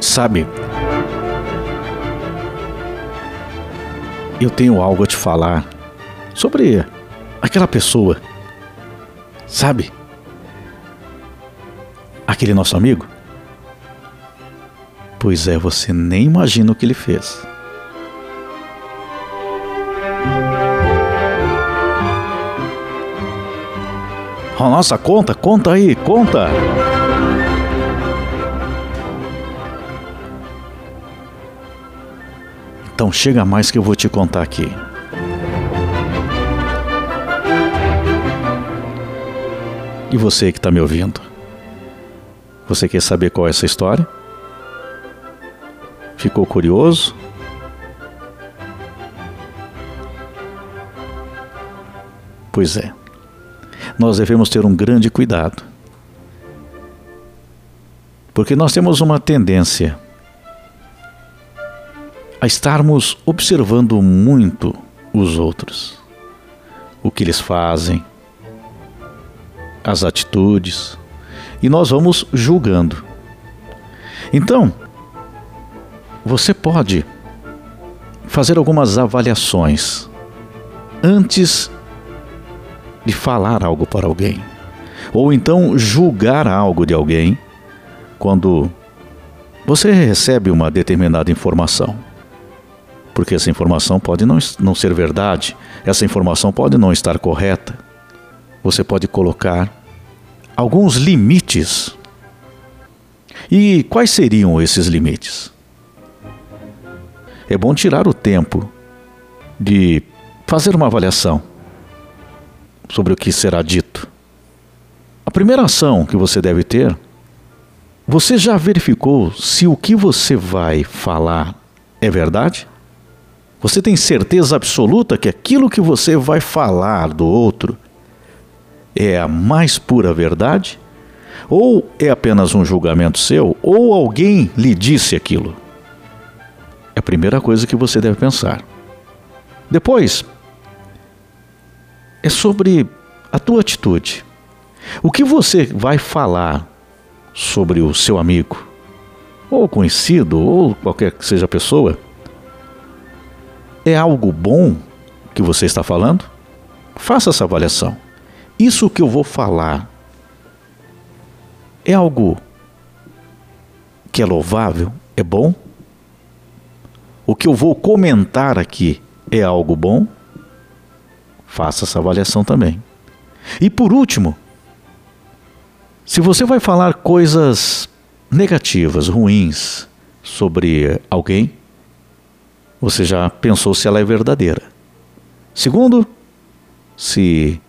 Sabe, eu tenho algo a te falar sobre aquela pessoa. Sabe? Aquele nosso amigo? Pois é, você nem imagina o que ele fez. Nossa, conta, conta aí, conta! Então chega mais que eu vou te contar aqui. E você que está me ouvindo? Você quer saber qual é essa história? Ficou curioso? Pois é, nós devemos ter um grande cuidado. Porque nós temos uma tendência a estarmos observando muito os outros, o que eles fazem, as atitudes, e nós vamos julgando. Então, você pode fazer algumas avaliações antes de falar algo para alguém, ou então julgar algo de alguém quando você recebe uma determinada informação porque essa informação pode não, não ser verdade, essa informação pode não estar correta. Você pode colocar alguns limites. E quais seriam esses limites? É bom tirar o tempo de fazer uma avaliação sobre o que será dito. A primeira ação que você deve ter, você já verificou se o que você vai falar é verdade? Você tem certeza absoluta que aquilo que você vai falar do outro é a mais pura verdade? Ou é apenas um julgamento seu? Ou alguém lhe disse aquilo? É a primeira coisa que você deve pensar. Depois, é sobre a tua atitude. O que você vai falar sobre o seu amigo, ou conhecido, ou qualquer que seja a pessoa? É algo bom que você está falando? Faça essa avaliação. Isso que eu vou falar é algo que é louvável? É bom? O que eu vou comentar aqui é algo bom? Faça essa avaliação também. E por último, se você vai falar coisas negativas, ruins sobre alguém, você já pensou se ela é verdadeira. Segundo, se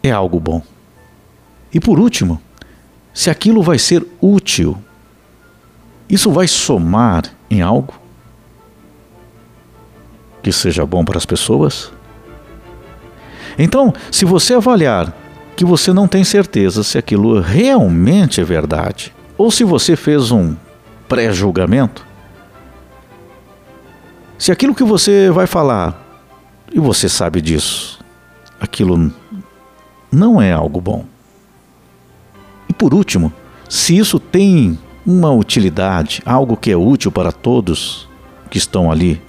é algo bom. E por último, se aquilo vai ser útil. Isso vai somar em algo que seja bom para as pessoas? Então, se você avaliar que você não tem certeza se aquilo realmente é verdade, ou se você fez um pré-julgamento, se aquilo que você vai falar, e você sabe disso, aquilo não é algo bom. E por último, se isso tem uma utilidade, algo que é útil para todos que estão ali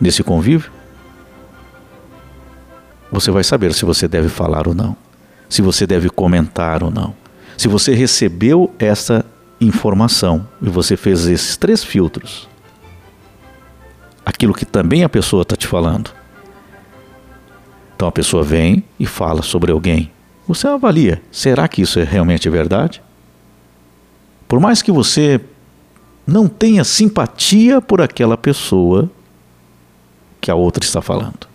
nesse convívio, você vai saber se você deve falar ou não, se você deve comentar ou não. Se você recebeu essa informação e você fez esses três filtros, aquilo que também a pessoa está te falando. Então a pessoa vem e fala sobre alguém. Você avalia: será que isso é realmente verdade? Por mais que você não tenha simpatia por aquela pessoa que a outra está falando.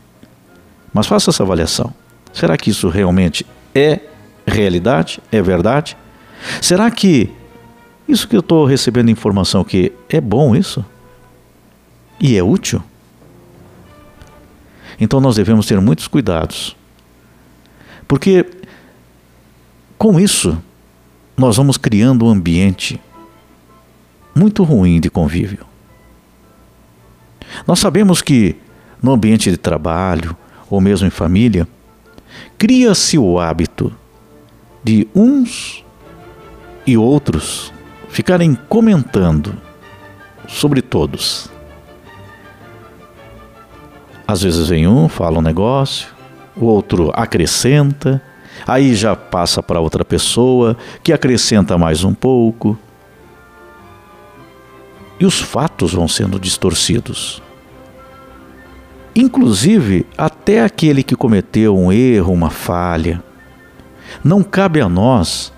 Mas faça essa avaliação. Será que isso realmente é realidade? É verdade? Será que isso que eu estou recebendo informação que é bom isso? e é útil. Então nós devemos ter muitos cuidados. Porque com isso nós vamos criando um ambiente muito ruim de convívio. Nós sabemos que no ambiente de trabalho ou mesmo em família, cria-se o hábito de uns e outros ficarem comentando sobre todos. Às vezes vem um, fala um negócio, o outro acrescenta, aí já passa para outra pessoa que acrescenta mais um pouco. E os fatos vão sendo distorcidos. Inclusive, até aquele que cometeu um erro, uma falha. Não cabe a nós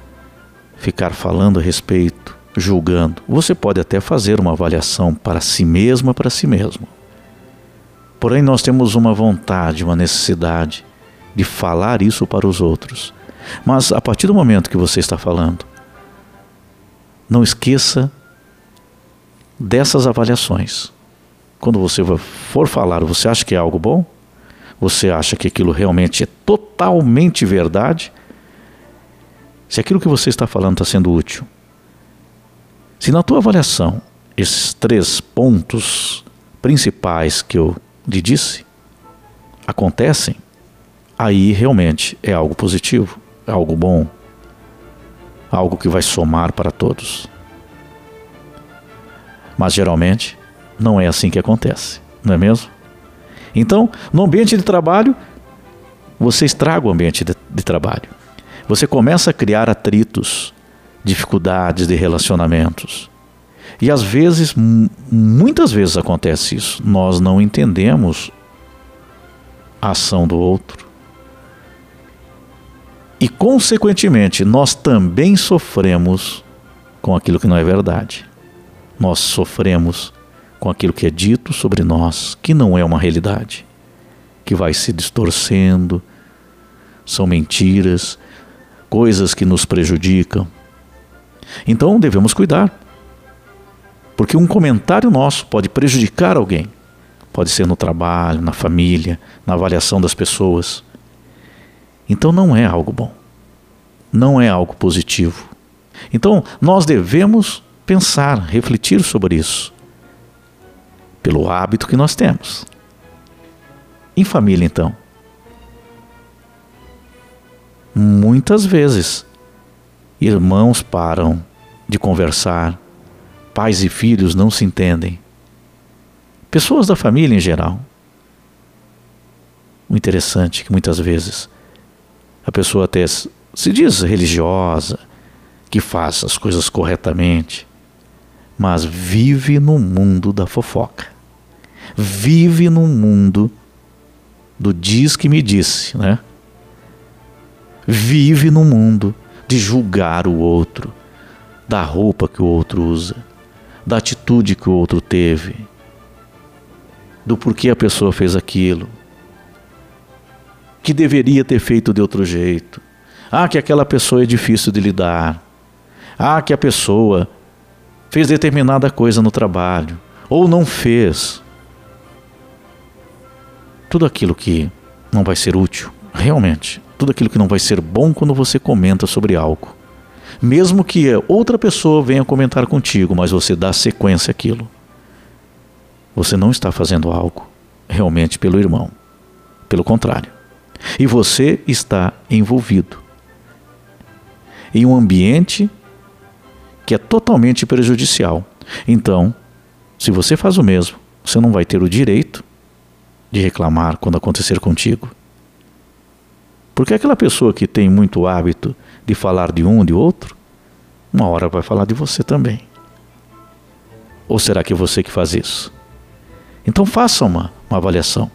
ficar falando a respeito, julgando. Você pode até fazer uma avaliação para si mesma, para si mesmo. Porém, nós temos uma vontade, uma necessidade de falar isso para os outros. Mas a partir do momento que você está falando, não esqueça dessas avaliações. Quando você for falar, você acha que é algo bom? Você acha que aquilo realmente é totalmente verdade? Se aquilo que você está falando está sendo útil. Se na tua avaliação esses três pontos principais que eu lhe disse acontecem, aí realmente é algo positivo, é algo bom, algo que vai somar para todos. Mas geralmente não é assim que acontece, não é mesmo? Então, no ambiente de trabalho, você estraga o ambiente de, de trabalho. Você começa a criar atritos, dificuldades de relacionamentos. E às vezes, muitas vezes acontece isso. Nós não entendemos a ação do outro. E, consequentemente, nós também sofremos com aquilo que não é verdade. Nós sofremos com aquilo que é dito sobre nós, que não é uma realidade, que vai se distorcendo, são mentiras, coisas que nos prejudicam. Então devemos cuidar, porque um comentário nosso pode prejudicar alguém. Pode ser no trabalho, na família, na avaliação das pessoas. Então não é algo bom. Não é algo positivo. Então nós devemos pensar, refletir sobre isso. Pelo hábito que nós temos. Em família, então. Muitas vezes, irmãos param de conversar, pais e filhos não se entendem. Pessoas da família em geral. O interessante é que muitas vezes a pessoa até se diz religiosa, que faz as coisas corretamente, mas vive no mundo da fofoca. Vive no mundo do diz que me disse, né? vive no mundo de julgar o outro, da roupa que o outro usa, da atitude que o outro teve, do porquê a pessoa fez aquilo, que deveria ter feito de outro jeito. Ah, que aquela pessoa é difícil de lidar. Ah, que a pessoa fez determinada coisa no trabalho ou não fez. Tudo aquilo que não vai ser útil, realmente, tudo aquilo que não vai ser bom quando você comenta sobre algo. Mesmo que outra pessoa venha comentar contigo, mas você dá sequência àquilo. Você não está fazendo algo realmente pelo irmão. Pelo contrário. E você está envolvido em um ambiente que é totalmente prejudicial. Então, se você faz o mesmo, você não vai ter o direito de reclamar quando acontecer contigo. Porque aquela pessoa que tem muito hábito de falar de um de outro, uma hora vai falar de você também. Ou será que é você que faz isso? Então faça uma, uma avaliação.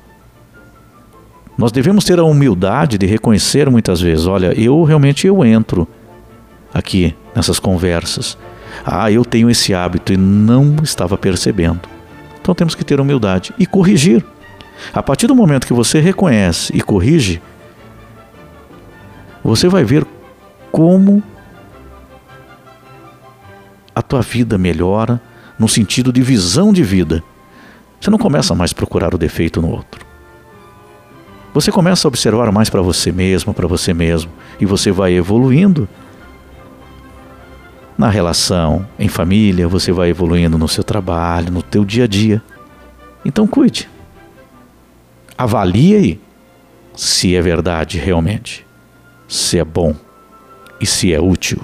Nós devemos ter a humildade de reconhecer muitas vezes, olha, eu realmente eu entro aqui nessas conversas. Ah, eu tenho esse hábito e não estava percebendo. Então temos que ter humildade e corrigir. A partir do momento que você reconhece e corrige, você vai ver como a tua vida melhora no sentido de visão de vida. Você não começa mais a procurar o defeito no outro. Você começa a observar mais para você mesmo, para você mesmo, e você vai evoluindo na relação, em família, você vai evoluindo no seu trabalho, no teu dia a dia. Então cuide. Avalie aí se é verdade realmente, se é bom e se é útil.